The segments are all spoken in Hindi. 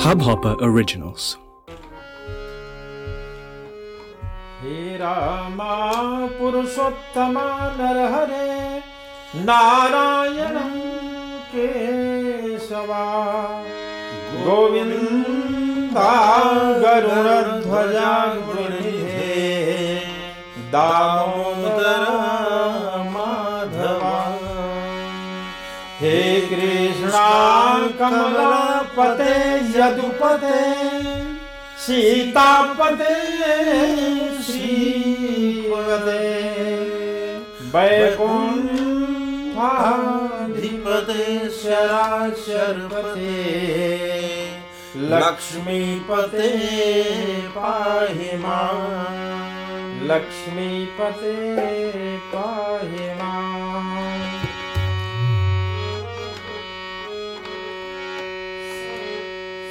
Hubhopper Originals. हे रामा, पुरुषोत्तमा, नरहरे, नारायणं केशवा गोविन्दा गरुडध्वजा गृणिधे दामोदर माधवा हे कृष्णा कमलापते यदुपते सीतापते श्रीपदे वैकुण्ठाधिपते शराशरपते। लक्ष्मीपते पाहि माँ लक्ष्मीपते पाहि माम्।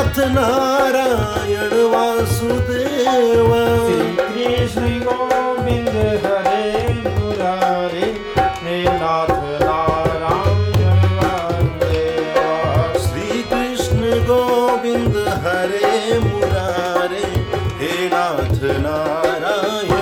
नाथ नारायण वासुदेव। श्री कृष्ण गोविंद हरे मुरारे हे नाथ नारायण वासुदेव। श्री कृष्ण गोविंद हरे मुरारे हे नाथ नारायण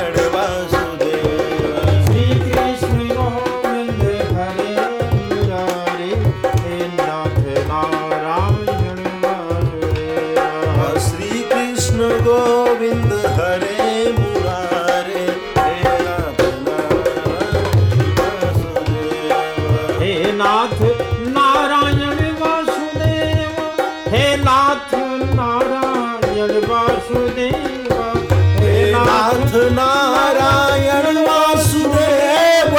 नाथ नारायण वासुदेव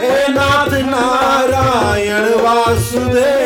हे नाथ नारायण वासुदेव